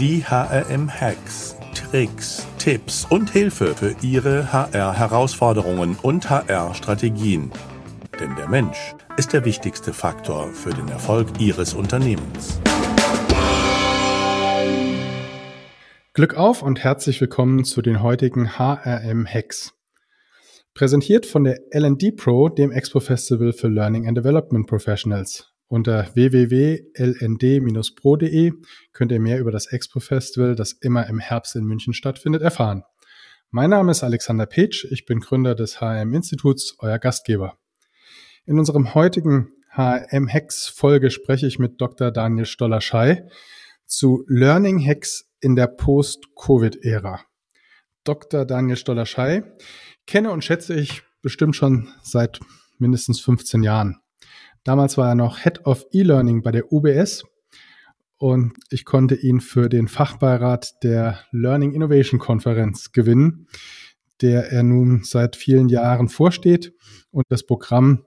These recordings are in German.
Die HRM-Hacks, Tricks, Tipps und Hilfe für Ihre HR-Herausforderungen und HR-Strategien. Denn der Mensch ist der wichtigste Faktor für den Erfolg Ihres Unternehmens. Glück auf und herzlich willkommen zu den heutigen HRM-Hacks. Präsentiert von der LD Pro, dem Expo Festival für Learning and Development Professionals. Unter www.lnd-pro.de könnt ihr mehr über das Expo Festival, das immer im Herbst in München stattfindet, erfahren. Mein Name ist Alexander Petsch, ich bin Gründer des HM Instituts, euer Gastgeber. In unserem heutigen HM Hacks Folge spreche ich mit Dr. Daniel Stoller-Schei zu Learning Hacks in der Post-Covid-Ära. Dr. Daniel Stoller-Schei kenne und schätze ich bestimmt schon seit mindestens 15 Jahren. Damals war er noch Head of E-Learning bei der UBS und ich konnte ihn für den Fachbeirat der Learning Innovation Konferenz gewinnen, der er nun seit vielen Jahren vorsteht und das Programm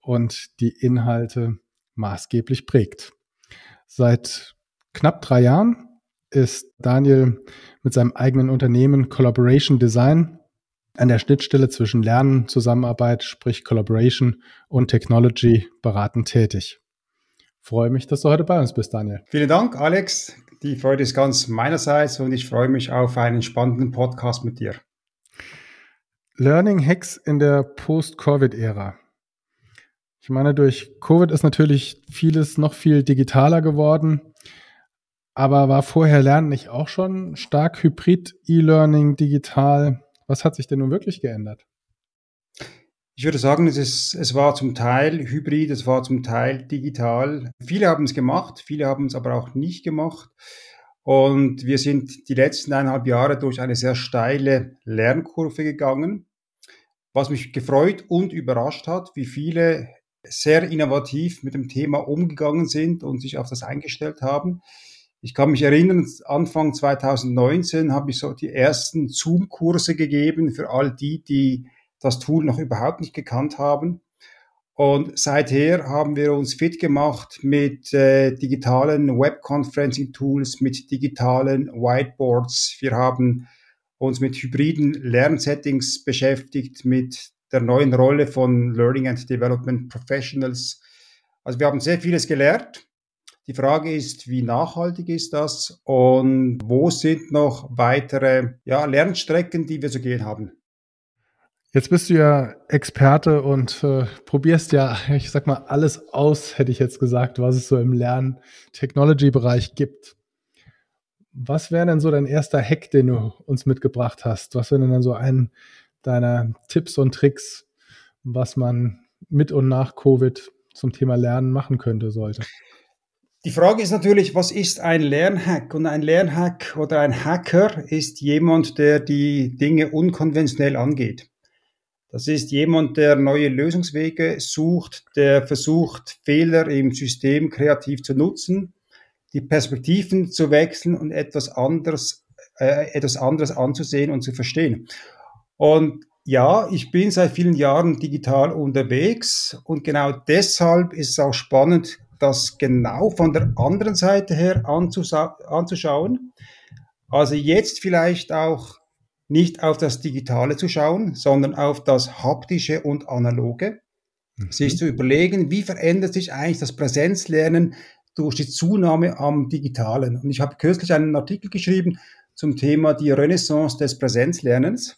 und die Inhalte maßgeblich prägt. Seit knapp drei Jahren ist Daniel mit seinem eigenen Unternehmen Collaboration Design an der Schnittstelle zwischen Lernen, Zusammenarbeit, sprich Collaboration und Technology beratend tätig. Freue mich, dass du heute bei uns bist, Daniel. Vielen Dank, Alex. Die Freude ist ganz meinerseits und ich freue mich auf einen spannenden Podcast mit dir. Learning Hacks in der Post-Covid-Ära. Ich meine, durch Covid ist natürlich vieles noch viel digitaler geworden. Aber war vorher Lernen nicht auch schon stark hybrid, E-Learning, digital? Was hat sich denn nun wirklich geändert? Ich würde sagen, es, ist, es war zum Teil hybrid, es war zum Teil digital. Viele haben es gemacht, viele haben es aber auch nicht gemacht. Und wir sind die letzten eineinhalb Jahre durch eine sehr steile Lernkurve gegangen, was mich gefreut und überrascht hat, wie viele sehr innovativ mit dem Thema umgegangen sind und sich auf das eingestellt haben. Ich kann mich erinnern, Anfang 2019 habe ich so die ersten Zoom-Kurse gegeben für all die, die das Tool noch überhaupt nicht gekannt haben. Und seither haben wir uns fit gemacht mit äh, digitalen Web-Conferencing-Tools, mit digitalen Whiteboards. Wir haben uns mit hybriden Lernsettings beschäftigt, mit der neuen Rolle von Learning and Development Professionals. Also wir haben sehr vieles gelernt die Frage ist, wie nachhaltig ist das und wo sind noch weitere ja, Lernstrecken, die wir zu gehen haben? Jetzt bist du ja Experte und äh, probierst ja, ich sag mal, alles aus, hätte ich jetzt gesagt, was es so im Lern-Technology-Bereich gibt. Was wäre denn so dein erster Hack, den du uns mitgebracht hast? Was wäre denn dann so ein deiner Tipps und Tricks, was man mit und nach Covid zum Thema Lernen machen könnte, sollte? Die Frage ist natürlich, was ist ein Lernhack? Und ein Lernhack oder ein Hacker ist jemand, der die Dinge unkonventionell angeht. Das ist jemand, der neue Lösungswege sucht, der versucht, Fehler im System kreativ zu nutzen, die Perspektiven zu wechseln und etwas anderes, äh, etwas anderes anzusehen und zu verstehen. Und ja, ich bin seit vielen Jahren digital unterwegs und genau deshalb ist es auch spannend, das genau von der anderen Seite her anzuschauen. Also jetzt vielleicht auch nicht auf das Digitale zu schauen, sondern auf das Haptische und Analoge. Mhm. Sich zu überlegen, wie verändert sich eigentlich das Präsenzlernen durch die Zunahme am Digitalen. Und ich habe kürzlich einen Artikel geschrieben zum Thema die Renaissance des Präsenzlernens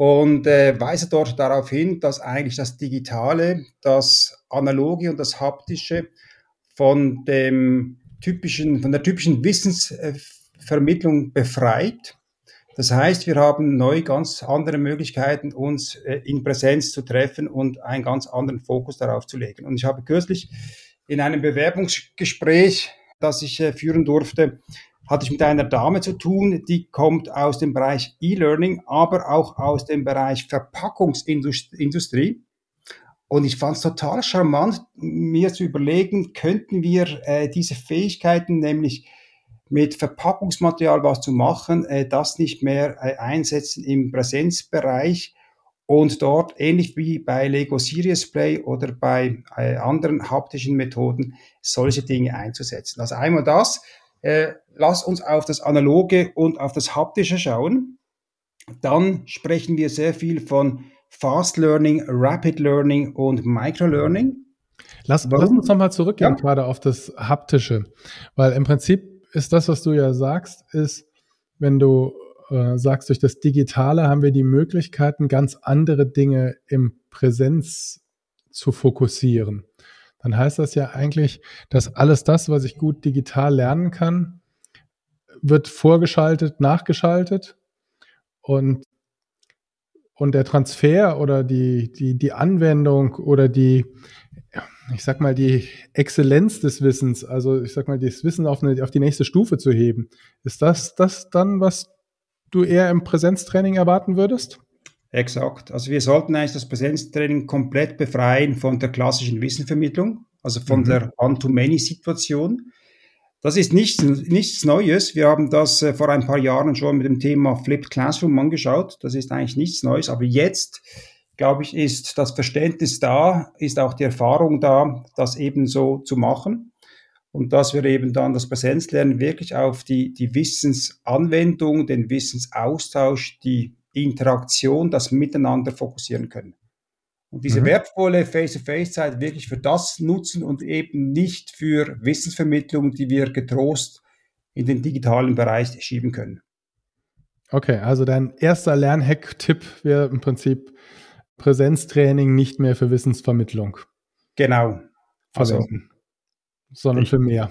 und äh, weise dort darauf hin, dass eigentlich das Digitale, das Analoge und das Haptische von dem typischen, von der typischen Wissensvermittlung befreit. Das heißt, wir haben neu ganz andere Möglichkeiten, uns äh, in Präsenz zu treffen und einen ganz anderen Fokus darauf zu legen. Und ich habe kürzlich in einem Bewerbungsgespräch, das ich äh, führen durfte, hatte ich mit einer Dame zu tun, die kommt aus dem Bereich E-Learning, aber auch aus dem Bereich Verpackungsindustrie. Und ich fand es total charmant, mir zu überlegen, könnten wir äh, diese Fähigkeiten, nämlich mit Verpackungsmaterial was zu machen, äh, das nicht mehr äh, einsetzen im Präsenzbereich und dort ähnlich wie bei Lego Serious Play oder bei äh, anderen haptischen Methoden solche Dinge einzusetzen. Also einmal das, äh, lass uns auf das Analoge und auf das Haptische schauen. Dann sprechen wir sehr viel von Fast Learning, Rapid Learning und Micro Learning. Lass, lass uns nochmal zurückgehen, ja. gerade auf das Haptische. Weil im Prinzip ist das, was du ja sagst, ist, wenn du äh, sagst, durch das Digitale haben wir die Möglichkeiten, ganz andere Dinge im Präsenz zu fokussieren. Dann heißt das ja eigentlich, dass alles das, was ich gut digital lernen kann, wird vorgeschaltet, nachgeschaltet und und der Transfer oder die, die, die Anwendung oder die, ich sag mal, die Exzellenz des Wissens, also ich sag mal, das Wissen auf, eine, auf die nächste Stufe zu heben, ist das das dann, was du eher im Präsenztraining erwarten würdest? Exakt. Also wir sollten eigentlich das Präsenztraining komplett befreien von der klassischen Wissenvermittlung, also von mhm. der One-to-Many-Situation. Das ist nichts, nichts Neues. Wir haben das äh, vor ein paar Jahren schon mit dem Thema Flipped Classroom angeschaut. Das ist eigentlich nichts Neues. Aber jetzt, glaube ich, ist das Verständnis da, ist auch die Erfahrung da, das eben so zu machen. Und dass wir eben dann das Präsenzlernen wirklich auf die, die Wissensanwendung, den Wissensaustausch, die Interaktion, das Miteinander fokussieren können. Und diese mhm. wertvolle Face-to-Face-Zeit wirklich für das nutzen und eben nicht für Wissensvermittlung, die wir getrost in den digitalen Bereich schieben können. Okay, also dein erster Lernhack-Tipp wäre im Prinzip Präsenztraining nicht mehr für Wissensvermittlung. Genau. Verwenden, also, sondern für mehr.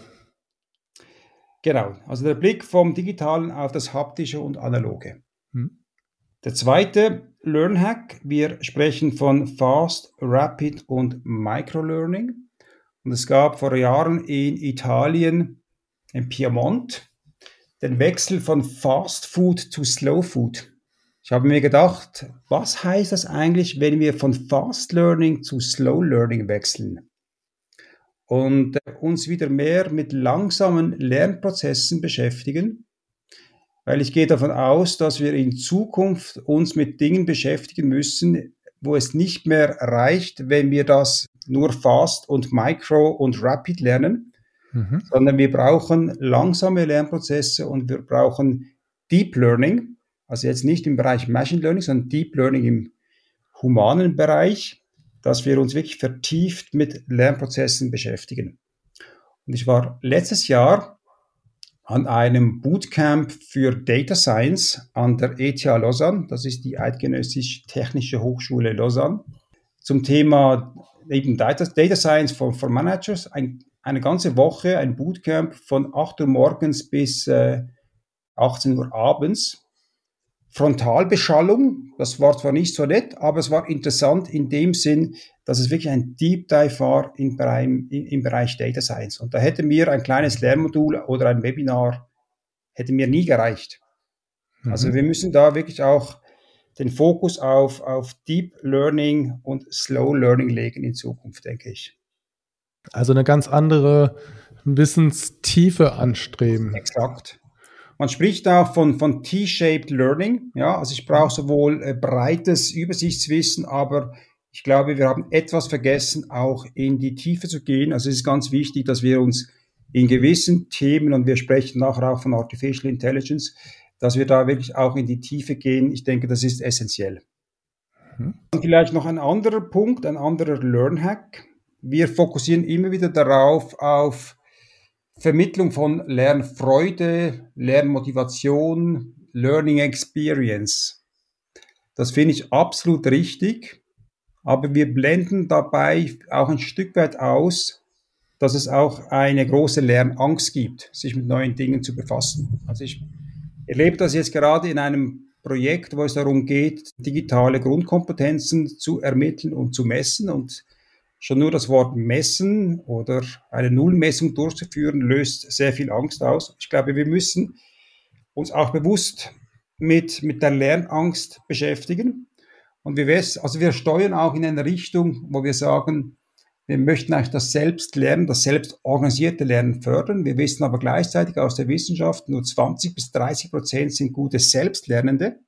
Genau, also der Blick vom Digitalen auf das Haptische und Analoge. Hm. Der zweite Learnhack, wir sprechen von Fast, Rapid und Microlearning. Und es gab vor Jahren in Italien, in Piemont, den Wechsel von Fast Food zu Slow Food. Ich habe mir gedacht, was heißt das eigentlich, wenn wir von Fast Learning zu Slow Learning wechseln? Und uns wieder mehr mit langsamen Lernprozessen beschäftigen weil ich gehe davon aus, dass wir in Zukunft uns mit Dingen beschäftigen müssen, wo es nicht mehr reicht, wenn wir das nur fast und micro und rapid lernen, mhm. sondern wir brauchen langsame Lernprozesse und wir brauchen Deep Learning, also jetzt nicht im Bereich Machine Learning, sondern Deep Learning im humanen Bereich, dass wir uns wirklich vertieft mit Lernprozessen beschäftigen. Und ich war letztes Jahr an einem Bootcamp für Data Science an der ETH Lausanne, das ist die Eidgenössisch Technische Hochschule Lausanne, zum Thema eben Data, Data Science for, for Managers. Ein, eine ganze Woche, ein Bootcamp von 8 Uhr morgens bis äh, 18 Uhr abends. Frontalbeschallung, das war zwar nicht so nett, aber es war interessant in dem Sinn, dass es wirklich ein Deep Dive war im Bereich, im Bereich Data Science. Und da hätte mir ein kleines Lernmodul oder ein Webinar hätte mir nie gereicht. Mhm. Also wir müssen da wirklich auch den Fokus auf, auf Deep Learning und Slow Learning legen in Zukunft, denke ich. Also eine ganz andere Wissenstiefe anstreben. Exakt. Man spricht auch von, von T-shaped Learning. Ja, also ich brauche sowohl äh, breites Übersichtswissen, aber ich glaube, wir haben etwas vergessen, auch in die Tiefe zu gehen. Also es ist ganz wichtig, dass wir uns in gewissen Themen, und wir sprechen nachher auch von Artificial Intelligence, dass wir da wirklich auch in die Tiefe gehen. Ich denke, das ist essentiell. Mhm. Und vielleicht noch ein anderer Punkt, ein anderer Learn-Hack. Wir fokussieren immer wieder darauf, auf Vermittlung von Lernfreude, Lernmotivation, Learning Experience. Das finde ich absolut richtig aber wir blenden dabei auch ein Stück weit aus, dass es auch eine große Lernangst gibt, sich mit neuen Dingen zu befassen. Also ich erlebe das jetzt gerade in einem Projekt, wo es darum geht, digitale Grundkompetenzen zu ermitteln und zu messen. Und schon nur das Wort messen oder eine Nullmessung durchzuführen, löst sehr viel Angst aus. Ich glaube, wir müssen uns auch bewusst mit, mit der Lernangst beschäftigen. Und wir, also wir steuern auch in eine Richtung, wo wir sagen, wir möchten eigentlich das Selbstlernen, das selbstorganisierte Lernen fördern. Wir wissen aber gleichzeitig aus der Wissenschaft, nur 20 bis 30 Prozent sind gute Selbstlernende.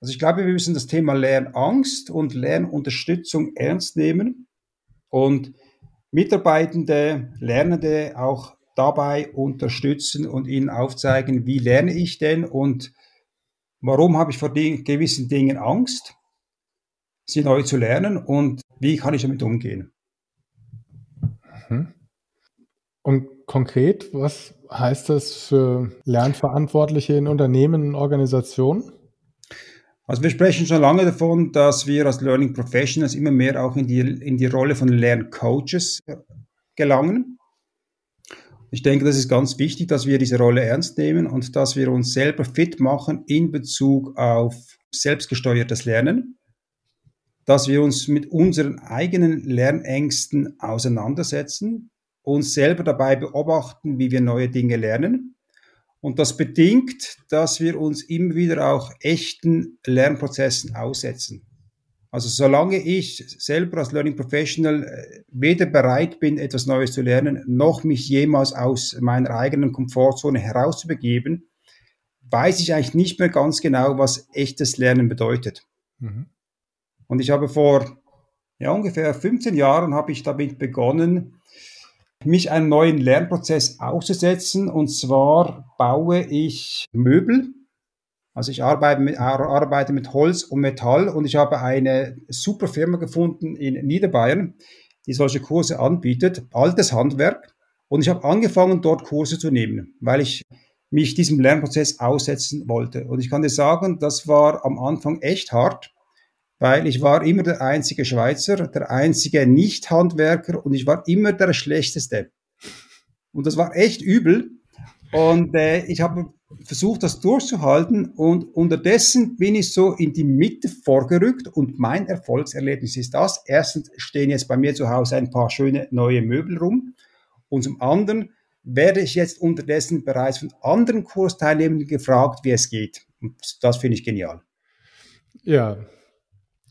Also ich glaube, wir müssen das Thema Lernangst und Lernunterstützung ernst nehmen und Mitarbeitende, Lernende auch dabei unterstützen und ihnen aufzeigen, wie lerne ich denn und warum habe ich vor gewissen Dingen Angst, sie neu zu lernen und wie kann ich damit umgehen. Mhm. Und konkret, was heißt das für Lernverantwortliche in Unternehmen und Organisationen? Also wir sprechen schon lange davon, dass wir als Learning Professionals immer mehr auch in die, in die Rolle von Lerncoaches gelangen. Ich denke, das ist ganz wichtig, dass wir diese Rolle ernst nehmen und dass wir uns selber fit machen in Bezug auf selbstgesteuertes Lernen, dass wir uns mit unseren eigenen Lernängsten auseinandersetzen, uns selber dabei beobachten, wie wir neue Dinge lernen. Und das bedingt, dass wir uns immer wieder auch echten Lernprozessen aussetzen. Also solange ich selber als Learning Professional äh, weder bereit bin, etwas Neues zu lernen, noch mich jemals aus meiner eigenen Komfortzone herauszubegeben, weiß ich eigentlich nicht mehr ganz genau, was echtes Lernen bedeutet. Mhm. Und ich habe vor ja, ungefähr 15 Jahren habe ich damit begonnen, mich einem neuen Lernprozess auszusetzen. Und zwar baue ich Möbel also ich arbeite mit, arbeite mit Holz und Metall und ich habe eine super Firma gefunden in Niederbayern, die solche Kurse anbietet, altes Handwerk. Und ich habe angefangen, dort Kurse zu nehmen, weil ich mich diesem Lernprozess aussetzen wollte. Und ich kann dir sagen, das war am Anfang echt hart, weil ich war immer der einzige Schweizer, der einzige Nicht-Handwerker und ich war immer der Schlechteste. Und das war echt übel. Und äh, ich habe versucht, das durchzuhalten und unterdessen bin ich so in die Mitte vorgerückt und mein Erfolgserlebnis ist das. Erstens stehen jetzt bei mir zu Hause ein paar schöne neue Möbel rum und zum anderen werde ich jetzt unterdessen bereits von anderen Kursteilnehmern gefragt, wie es geht. Und das finde ich genial. Ja,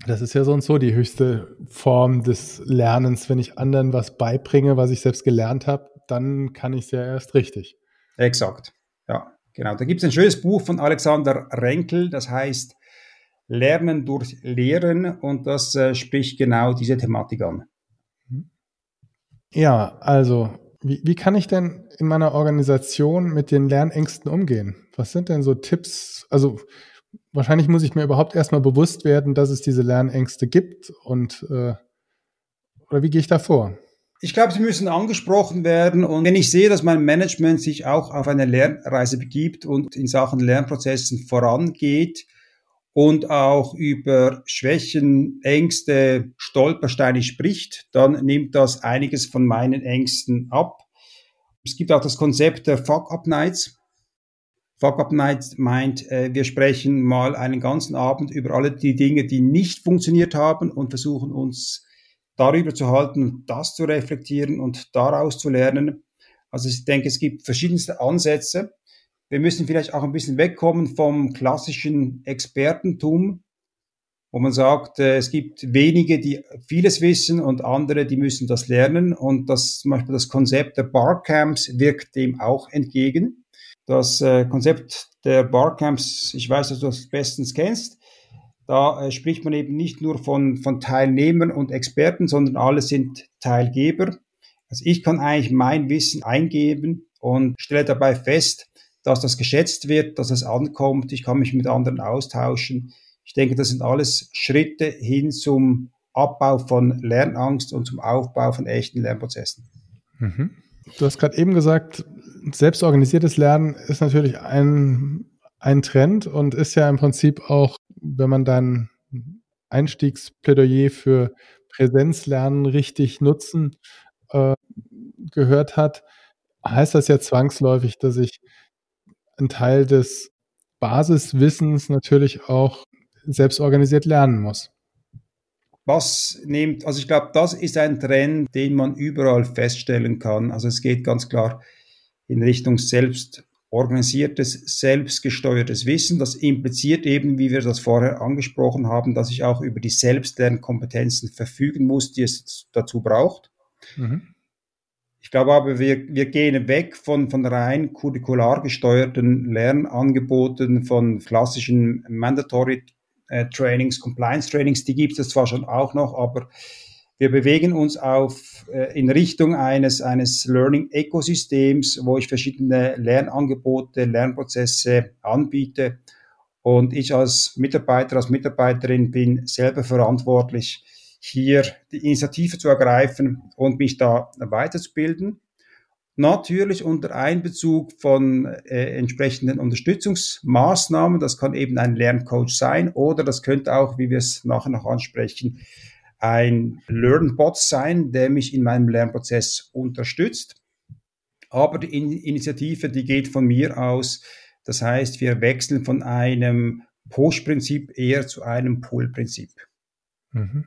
das ist ja so und so die höchste Form des Lernens. Wenn ich anderen was beibringe, was ich selbst gelernt habe, dann kann ich es ja erst richtig. Exakt, ja. Genau, da gibt es ein schönes Buch von Alexander Renkel, das heißt Lernen durch Lehren und das äh, spricht genau diese Thematik an. Ja, also wie, wie kann ich denn in meiner Organisation mit den Lernängsten umgehen? Was sind denn so Tipps? Also wahrscheinlich muss ich mir überhaupt erstmal bewusst werden, dass es diese Lernängste gibt und äh, oder wie gehe ich da vor? Ich glaube, sie müssen angesprochen werden. Und wenn ich sehe, dass mein Management sich auch auf eine Lernreise begibt und in Sachen Lernprozessen vorangeht und auch über Schwächen, Ängste, Stolpersteine spricht, dann nimmt das einiges von meinen Ängsten ab. Es gibt auch das Konzept der Fuck-Up-Nights. Fuck-Up-Nights meint, äh, wir sprechen mal einen ganzen Abend über alle die Dinge, die nicht funktioniert haben und versuchen uns darüber zu halten, das zu reflektieren und daraus zu lernen. Also ich denke, es gibt verschiedenste Ansätze. Wir müssen vielleicht auch ein bisschen wegkommen vom klassischen Expertentum, wo man sagt, äh, es gibt wenige, die vieles wissen und andere, die müssen das lernen. Und das zum Beispiel das Konzept der Barcamps wirkt dem auch entgegen. Das äh, Konzept der Barcamps, ich weiß, dass du das bestens kennst, da äh, spricht man eben nicht nur von, von Teilnehmern und Experten, sondern alle sind Teilgeber. Also ich kann eigentlich mein Wissen eingeben und stelle dabei fest, dass das geschätzt wird, dass es ankommt. Ich kann mich mit anderen austauschen. Ich denke, das sind alles Schritte hin zum Abbau von Lernangst und zum Aufbau von echten Lernprozessen. Mhm. Du hast gerade eben gesagt, selbstorganisiertes Lernen ist natürlich ein, ein Trend und ist ja im Prinzip auch wenn man dann Einstiegsplädoyer für Präsenzlernen richtig nutzen äh, gehört hat, heißt das ja zwangsläufig, dass ich einen Teil des Basiswissens natürlich auch selbst organisiert lernen muss. Was nimmt, also ich glaube, das ist ein Trend, den man überall feststellen kann. Also es geht ganz klar in Richtung selbst organisiertes, selbstgesteuertes Wissen. Das impliziert eben, wie wir das vorher angesprochen haben, dass ich auch über die Selbstlernkompetenzen verfügen muss, die es dazu braucht. Mhm. Ich glaube aber, wir, wir gehen weg von, von rein curricular gesteuerten Lernangeboten, von klassischen Mandatory Trainings, Compliance Trainings, die gibt es zwar schon auch noch, aber Wir bewegen uns auf, äh, in Richtung eines, eines Learning-Ökosystems, wo ich verschiedene Lernangebote, Lernprozesse anbiete. Und ich als Mitarbeiter, als Mitarbeiterin bin selber verantwortlich, hier die Initiative zu ergreifen und mich da weiterzubilden. Natürlich unter Einbezug von äh, entsprechenden Unterstützungsmaßnahmen. Das kann eben ein Lerncoach sein oder das könnte auch, wie wir es nachher noch ansprechen, ein LearnBot sein, der mich in meinem Lernprozess unterstützt. Aber die Initiative, die geht von mir aus. Das heißt, wir wechseln von einem Push-Prinzip eher zu einem Pull-Prinzip. Mhm.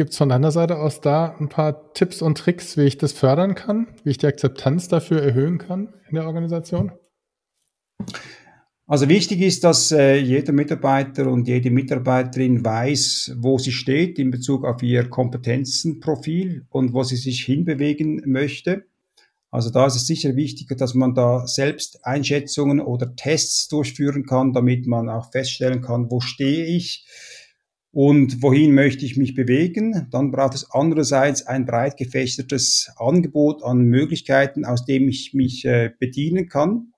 Gibt es von deiner Seite aus da ein paar Tipps und Tricks, wie ich das fördern kann, wie ich die Akzeptanz dafür erhöhen kann in der Organisation? Also wichtig ist, dass äh, jeder Mitarbeiter und jede Mitarbeiterin weiß, wo sie steht in Bezug auf ihr Kompetenzenprofil und wo sie sich hinbewegen möchte. Also da ist es sicher wichtig, dass man da selbst Einschätzungen oder Tests durchführen kann, damit man auch feststellen kann, wo stehe ich und wohin möchte ich mich bewegen. Dann braucht es andererseits ein breit gefächertes Angebot an Möglichkeiten, aus dem ich mich äh, bedienen kann.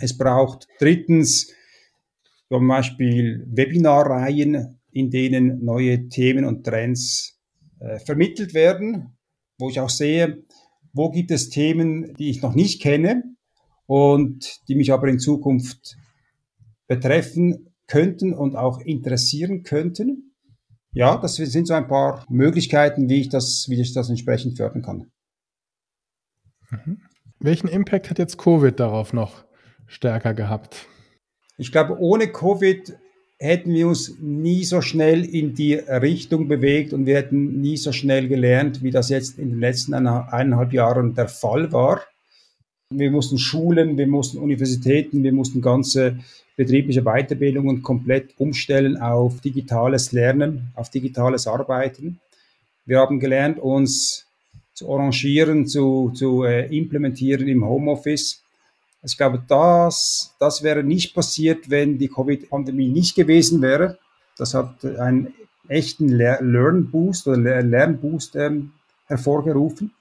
Es braucht drittens zum Beispiel Webinarreihen, in denen neue Themen und Trends äh, vermittelt werden, wo ich auch sehe, wo gibt es Themen, die ich noch nicht kenne und die mich aber in Zukunft betreffen könnten und auch interessieren könnten. Ja, das sind so ein paar Möglichkeiten, wie ich das, wie ich das entsprechend fördern kann. Mhm. Welchen Impact hat jetzt Covid darauf noch stärker gehabt? Ich glaube, ohne Covid hätten wir uns nie so schnell in die Richtung bewegt und wir hätten nie so schnell gelernt, wie das jetzt in den letzten eineinhalb Jahren der Fall war. Wir mussten Schulen, wir mussten Universitäten, wir mussten ganze betriebliche Weiterbildungen komplett umstellen auf digitales Lernen, auf digitales Arbeiten. Wir haben gelernt, uns zu arrangieren, zu, zu äh, implementieren im Homeoffice. Also ich glaube, das, das wäre nicht passiert, wenn die Covid-Pandemie nicht gewesen wäre. Das hat einen echten Lernboost oder Lernboost ähm, hervorgerufen.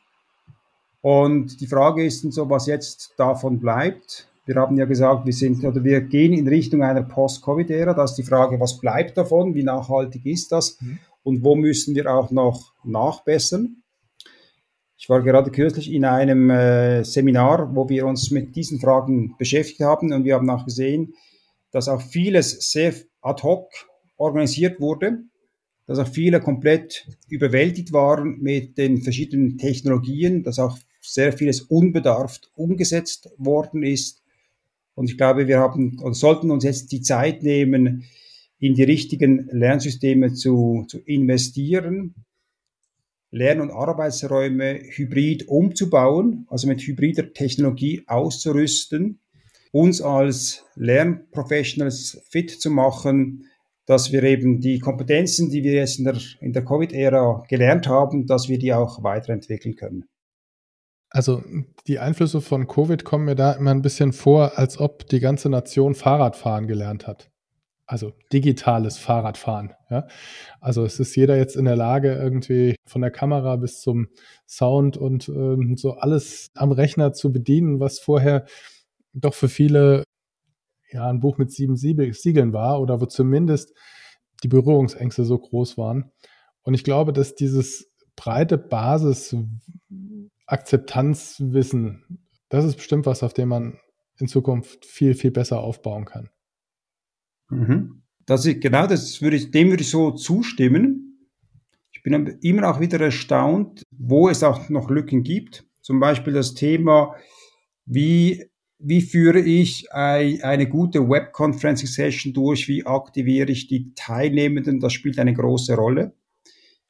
Und die Frage ist so, was jetzt davon bleibt. Wir haben ja gesagt, wir sind oder wir gehen in Richtung einer Post-Covid-Ära. Da ist die Frage, was bleibt davon? Wie nachhaltig ist das? Mhm. Und wo müssen wir auch noch nachbessern? Ich war gerade kürzlich in einem äh, Seminar, wo wir uns mit diesen Fragen beschäftigt haben und wir haben auch gesehen, dass auch vieles sehr ad hoc organisiert wurde, dass auch viele komplett überwältigt waren mit den verschiedenen Technologien, dass auch sehr vieles unbedarft umgesetzt worden ist. Und ich glaube, wir haben oder sollten uns jetzt die Zeit nehmen, in die richtigen Lernsysteme zu, zu investieren Lern- und Arbeitsräume hybrid umzubauen, also mit hybrider Technologie auszurüsten, uns als Lernprofessionals fit zu machen, dass wir eben die Kompetenzen, die wir jetzt in der, in der Covid-Ära gelernt haben, dass wir die auch weiterentwickeln können. Also die Einflüsse von Covid kommen mir da immer ein bisschen vor, als ob die ganze Nation Fahrradfahren gelernt hat also digitales Fahrradfahren. Ja? Also es ist jeder jetzt in der Lage, irgendwie von der Kamera bis zum Sound und ähm, so alles am Rechner zu bedienen, was vorher doch für viele ja ein Buch mit sieben Siegeln war oder wo zumindest die Berührungsängste so groß waren. Und ich glaube, dass dieses breite Basis Akzeptanzwissen, das ist bestimmt was, auf dem man in Zukunft viel, viel besser aufbauen kann. Mhm. Das ist, genau, das würde ich, dem würde ich so zustimmen. Ich bin immer auch wieder erstaunt, wo es auch noch Lücken gibt. Zum Beispiel das Thema, wie, wie führe ich ein, eine gute Web-Conferencing-Session durch, wie aktiviere ich die Teilnehmenden, das spielt eine große Rolle.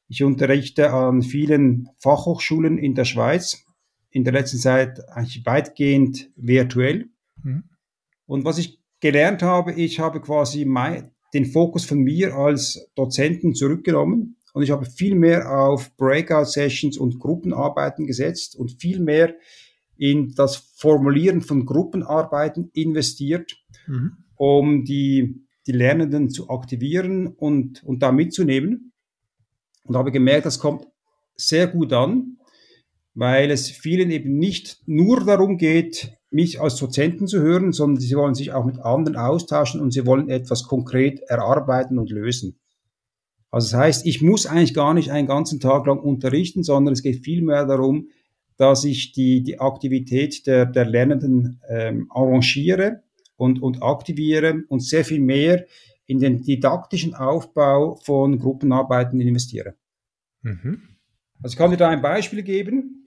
Ich unterrichte an vielen Fachhochschulen in der Schweiz, in der letzten Zeit eigentlich weitgehend virtuell. Mhm. Und was ich gelernt habe, ich habe quasi mein, den Fokus von mir als Dozenten zurückgenommen und ich habe viel mehr auf Breakout-Sessions und Gruppenarbeiten gesetzt und viel mehr in das Formulieren von Gruppenarbeiten investiert, mhm. um die, die Lernenden zu aktivieren und, und da mitzunehmen. und habe gemerkt, das kommt sehr gut an, weil es vielen eben nicht nur darum geht, mich als Dozenten zu hören, sondern sie wollen sich auch mit anderen austauschen und sie wollen etwas konkret erarbeiten und lösen. Also das heißt, ich muss eigentlich gar nicht einen ganzen Tag lang unterrichten, sondern es geht vielmehr darum, dass ich die, die Aktivität der, der Lernenden ähm, arrangiere und, und aktiviere und sehr viel mehr in den didaktischen Aufbau von Gruppenarbeiten investiere. Mhm. Also ich kann dir da ein Beispiel geben.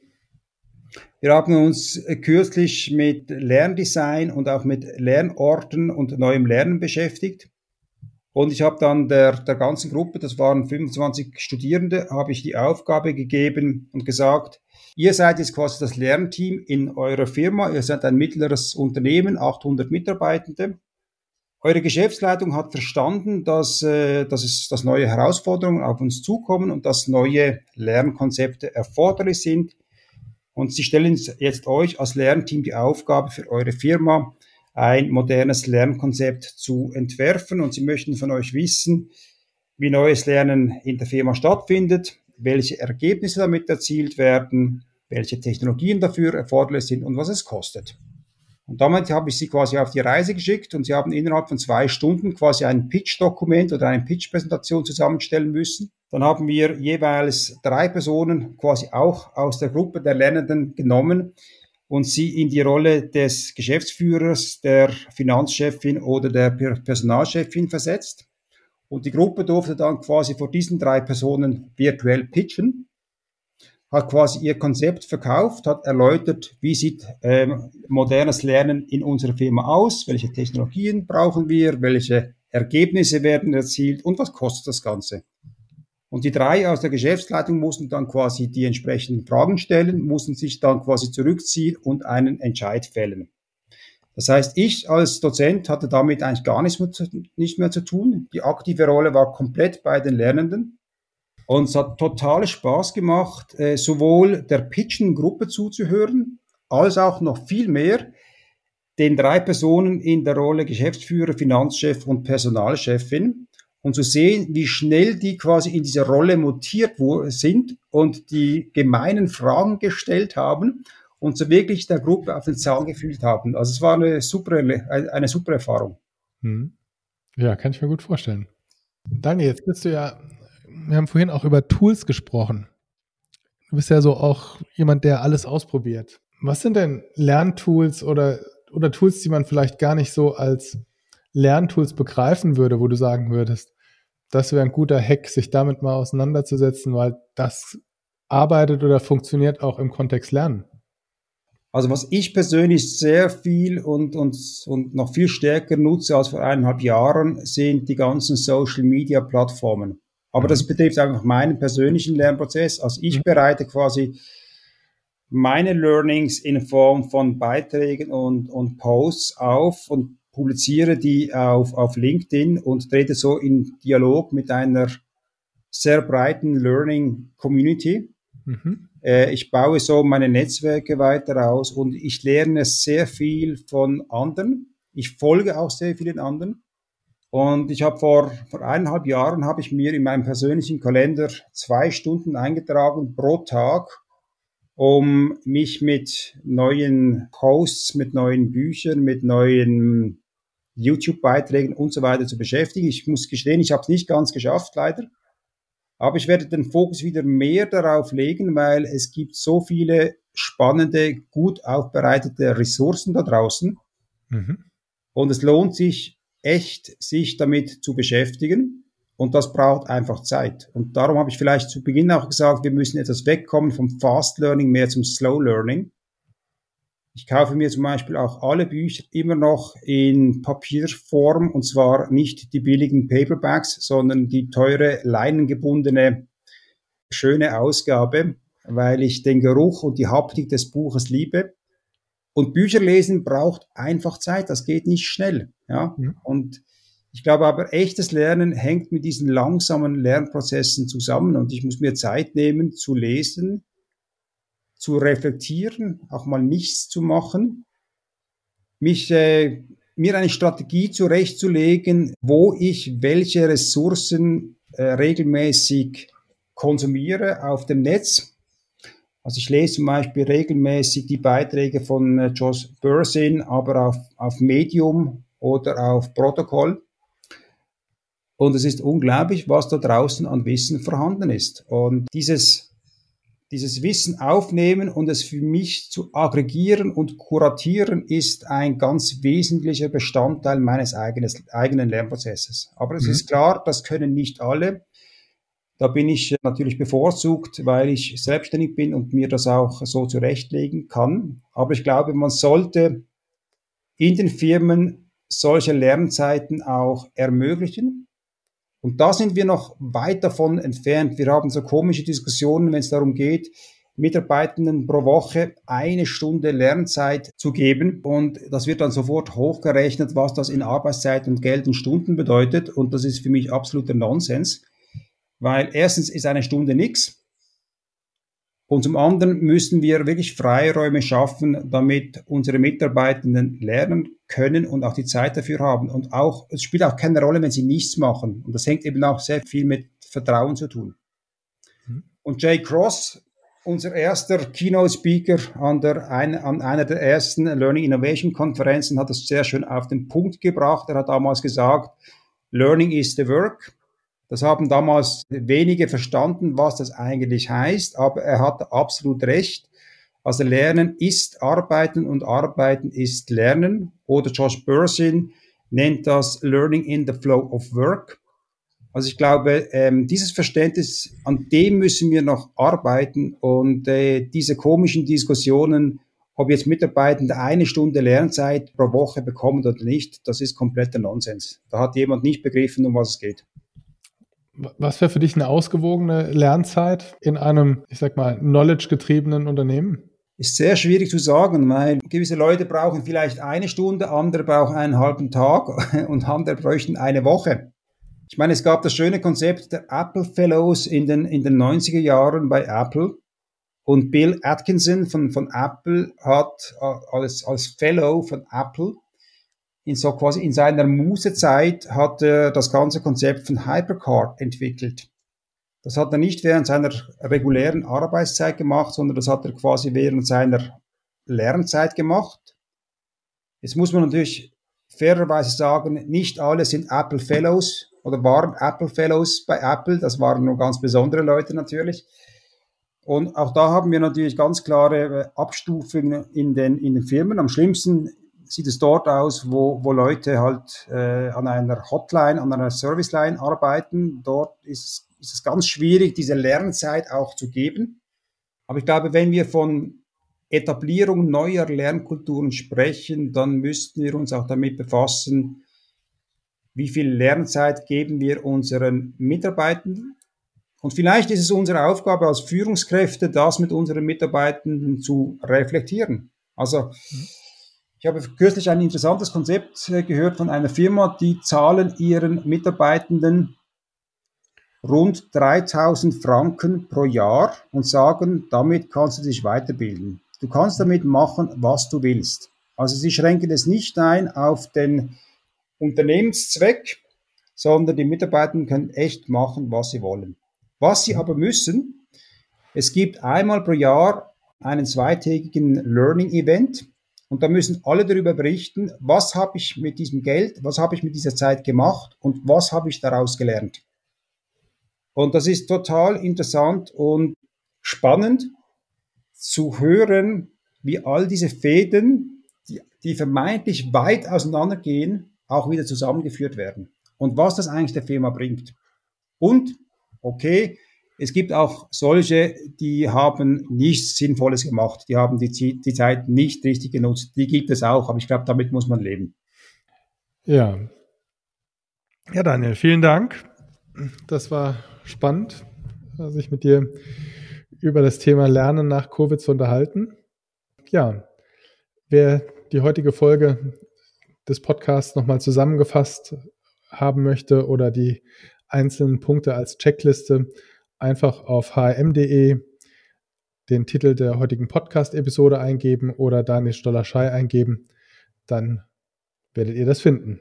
Wir haben uns kürzlich mit Lerndesign und auch mit Lernorten und neuem Lernen beschäftigt. Und ich habe dann der, der ganzen Gruppe, das waren 25 Studierende, habe ich die Aufgabe gegeben und gesagt, ihr seid jetzt quasi das Lernteam in eurer Firma, ihr seid ein mittleres Unternehmen, 800 Mitarbeitende. Eure Geschäftsleitung hat verstanden, dass, äh, dass, es, dass neue Herausforderungen auf uns zukommen und dass neue Lernkonzepte erforderlich sind. Und sie stellen jetzt euch als Lernteam die Aufgabe für eure Firma, ein modernes Lernkonzept zu entwerfen. Und sie möchten von euch wissen, wie neues Lernen in der Firma stattfindet, welche Ergebnisse damit erzielt werden, welche Technologien dafür erforderlich sind und was es kostet. Und damit habe ich sie quasi auf die Reise geschickt und sie haben innerhalb von zwei Stunden quasi ein Pitch-Dokument oder eine Pitch-Präsentation zusammenstellen müssen. Dann haben wir jeweils drei Personen quasi auch aus der Gruppe der Lernenden genommen und sie in die Rolle des Geschäftsführers, der Finanzchefin oder der Personalchefin versetzt. Und die Gruppe durfte dann quasi vor diesen drei Personen virtuell pitchen, hat quasi ihr Konzept verkauft, hat erläutert, wie sieht ähm, modernes Lernen in unserer Firma aus, welche Technologien brauchen wir, welche Ergebnisse werden erzielt und was kostet das Ganze. Und die drei aus der Geschäftsleitung mussten dann quasi die entsprechenden Fragen stellen, mussten sich dann quasi zurückziehen und einen Entscheid fällen. Das heißt, ich als Dozent hatte damit eigentlich gar nichts mehr zu, nicht mehr zu tun. Die aktive Rolle war komplett bei den Lernenden. Und es hat total Spaß gemacht, äh, sowohl der Pitchen-Gruppe zuzuhören, als auch noch viel mehr den drei Personen in der Rolle Geschäftsführer, Finanzchef und Personalchefin und zu sehen, wie schnell die quasi in dieser Rolle mutiert sind und die gemeinen Fragen gestellt haben und so wirklich der Gruppe auf den Zahn gefühlt haben. Also es war eine super, eine super Erfahrung. Hm. Ja, kann ich mir gut vorstellen. Daniel, jetzt bist du ja, wir haben vorhin auch über Tools gesprochen. Du bist ja so auch jemand, der alles ausprobiert. Was sind denn Lerntools oder, oder Tools, die man vielleicht gar nicht so als Lerntools begreifen würde, wo du sagen würdest, das wäre ein guter Hack, sich damit mal auseinanderzusetzen, weil das arbeitet oder funktioniert auch im Kontext Lernen. Also was ich persönlich sehr viel und, und, und noch viel stärker nutze als vor eineinhalb Jahren, sind die ganzen Social-Media-Plattformen. Aber mhm. das betrifft einfach meinen persönlichen Lernprozess. Also ich mhm. bereite quasi meine Learnings in Form von Beiträgen und, und Posts auf und publiziere die auf, auf LinkedIn und trete so in Dialog mit einer sehr breiten Learning Community. Mhm. Äh, ich baue so meine Netzwerke weiter aus und ich lerne sehr viel von anderen. Ich folge auch sehr vielen anderen. Und ich habe vor, vor eineinhalb Jahren habe ich mir in meinem persönlichen Kalender zwei Stunden eingetragen pro Tag, um mich mit neuen Posts, mit neuen Büchern, mit neuen YouTube-Beiträgen und so weiter zu beschäftigen. Ich muss gestehen, ich habe es nicht ganz geschafft, leider. Aber ich werde den Fokus wieder mehr darauf legen, weil es gibt so viele spannende, gut aufbereitete Ressourcen da draußen. Mhm. Und es lohnt sich echt, sich damit zu beschäftigen. Und das braucht einfach Zeit. Und darum habe ich vielleicht zu Beginn auch gesagt, wir müssen etwas wegkommen vom Fast Learning mehr zum Slow Learning. Ich kaufe mir zum Beispiel auch alle Bücher immer noch in Papierform und zwar nicht die billigen Paperbacks, sondern die teure leinengebundene schöne Ausgabe, weil ich den Geruch und die Haptik des Buches liebe. Und Bücher lesen braucht einfach Zeit, das geht nicht schnell. Ja? Mhm. Und ich glaube aber, echtes Lernen hängt mit diesen langsamen Lernprozessen zusammen und ich muss mir Zeit nehmen zu lesen, zu reflektieren, auch mal nichts zu machen, mich äh, mir eine Strategie zurechtzulegen, wo ich welche Ressourcen äh, regelmäßig konsumiere auf dem Netz. Also ich lese zum Beispiel regelmäßig die Beiträge von äh, Josh Bursin, aber auf, auf Medium oder auf Protokoll. Und es ist unglaublich, was da draußen an Wissen vorhanden ist. Und dieses, dieses Wissen aufnehmen und es für mich zu aggregieren und kuratieren ist ein ganz wesentlicher Bestandteil meines eigenes, eigenen Lernprozesses. Aber es mhm. ist klar, das können nicht alle. Da bin ich natürlich bevorzugt, weil ich selbstständig bin und mir das auch so zurechtlegen kann. Aber ich glaube, man sollte in den Firmen solche Lernzeiten auch ermöglichen und da sind wir noch weit davon entfernt. Wir haben so komische Diskussionen, wenn es darum geht, Mitarbeitenden pro Woche eine Stunde Lernzeit zu geben. Und das wird dann sofort hochgerechnet, was das in Arbeitszeit und Geld und Stunden bedeutet. Und das ist für mich absoluter Nonsens. Weil erstens ist eine Stunde nichts. Und zum anderen müssen wir wirklich Freiräume schaffen, damit unsere Mitarbeitenden lernen können und auch die Zeit dafür haben. Und auch, es spielt auch keine Rolle, wenn sie nichts machen. Und das hängt eben auch sehr viel mit Vertrauen zu tun. Mhm. Und Jay Cross, unser erster Keynote-Speaker an, der, an einer der ersten Learning Innovation Konferenzen, hat das sehr schön auf den Punkt gebracht. Er hat damals gesagt, Learning is the work. Das haben damals wenige verstanden, was das eigentlich heißt, aber er hat absolut recht. Also Lernen ist Arbeiten und Arbeiten ist Lernen. Oder Josh Bursin nennt das Learning in the Flow of Work. Also ich glaube, ähm, dieses Verständnis, an dem müssen wir noch arbeiten und äh, diese komischen Diskussionen, ob jetzt Mitarbeitende eine Stunde Lernzeit pro Woche bekommen oder nicht, das ist kompletter Nonsens. Da hat jemand nicht begriffen, um was es geht. Was wäre für dich eine ausgewogene Lernzeit in einem, ich sag mal, knowledge-getriebenen Unternehmen? Ist sehr schwierig zu sagen, weil gewisse Leute brauchen vielleicht eine Stunde, andere brauchen einen halben Tag und andere bräuchten eine Woche. Ich meine, es gab das schöne Konzept der Apple Fellows in den, in den 90er Jahren bei Apple. Und Bill Atkinson von, von Apple hat äh, als, als Fellow von Apple in so quasi in seiner Musezeit hat er das ganze Konzept von Hypercard entwickelt. Das hat er nicht während seiner regulären Arbeitszeit gemacht, sondern das hat er quasi während seiner Lernzeit gemacht. Jetzt muss man natürlich fairerweise sagen, nicht alle sind Apple Fellows oder waren Apple Fellows bei Apple. Das waren nur ganz besondere Leute natürlich. Und auch da haben wir natürlich ganz klare Abstufungen in den, in den Firmen. Am schlimmsten sieht es dort aus, wo, wo Leute halt äh, an einer Hotline, an einer Serviceline arbeiten. Dort ist, ist es ganz schwierig, diese Lernzeit auch zu geben. Aber ich glaube, wenn wir von Etablierung neuer Lernkulturen sprechen, dann müssten wir uns auch damit befassen, wie viel Lernzeit geben wir unseren Mitarbeitenden. Und vielleicht ist es unsere Aufgabe als Führungskräfte, das mit unseren Mitarbeitenden zu reflektieren. Also mhm ich habe kürzlich ein interessantes Konzept äh, gehört von einer Firma, die zahlen ihren Mitarbeitenden rund 3000 Franken pro Jahr und sagen, damit kannst du dich weiterbilden. Du kannst damit machen, was du willst. Also sie schränken es nicht ein auf den Unternehmenszweck, sondern die Mitarbeiter können echt machen, was sie wollen. Was sie aber müssen, es gibt einmal pro Jahr einen zweitägigen Learning Event. Und da müssen alle darüber berichten, was habe ich mit diesem Geld, was habe ich mit dieser Zeit gemacht und was habe ich daraus gelernt. Und das ist total interessant und spannend zu hören, wie all diese Fäden, die, die vermeintlich weit auseinandergehen, auch wieder zusammengeführt werden. Und was das eigentlich der Firma bringt. Und, okay, es gibt auch solche, die haben nichts Sinnvolles gemacht. Die haben die, die Zeit nicht richtig genutzt. Die gibt es auch, aber ich glaube, damit muss man leben. Ja. Ja, Daniel, vielen Dank. Das war spannend, sich mit dir über das Thema Lernen nach Covid zu unterhalten. Ja, wer die heutige Folge des Podcasts nochmal zusammengefasst haben möchte oder die einzelnen Punkte als Checkliste einfach auf hm.de den Titel der heutigen Podcast-Episode eingeben oder Daniel Stoller-Schei eingeben. Dann werdet ihr das finden.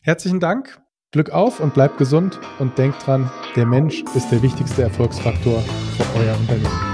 Herzlichen Dank Glück auf und bleibt gesund und denkt dran, der Mensch ist der wichtigste Erfolgsfaktor für euer Unternehmen.